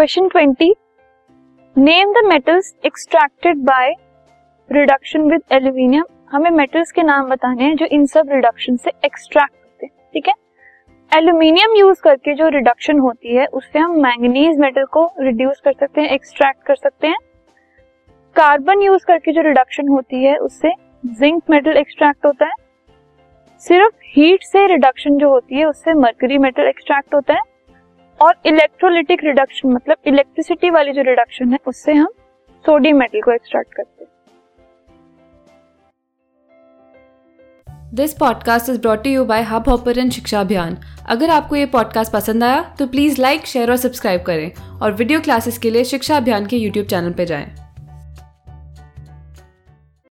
Question twenty. Name the metals extracted by reduction with aluminium हमें metals के नाम बताने हैं जो इन सब रिडक्शन से एक्सट्रैक्ट होते हैं, ठीक है? एल्यूमिनियम यूज़ करके जो रिडक्शन होती है, उससे हम मैंगनीज मेटल को रिड्यूस कर सकते हैं एक्सट्रैक्ट कर सकते हैं। कार्बन यूज़ करके जो रिडक्शन होती है, उससे जिंक मेटल एक्सट्रैक्ट होता है। सिर्फ़ हीट से रिडक्शन जो होती है, उससे मर्करी मेटल एक्सट्रैक्ट होता है। और इलेक्ट्रोलिटिक रिडक्शन मतलब इलेक्ट्रिसिटी वाली जो रिडक्शन है, उससे हम सोडियम मेटल को एक्सट्रैक्ट करते हैं। This podcast is brought you by Hubhopper Shiksha Abhiyan अगर आपको ये पॉडकास्ट पसंद आया तो प्लीज़ लाइक शेयर और सब्सक्राइब करें। और वीडियो क्लासेस के लिए शिक्षा अभियान के यूट्यूब चैनल पर जाएँ।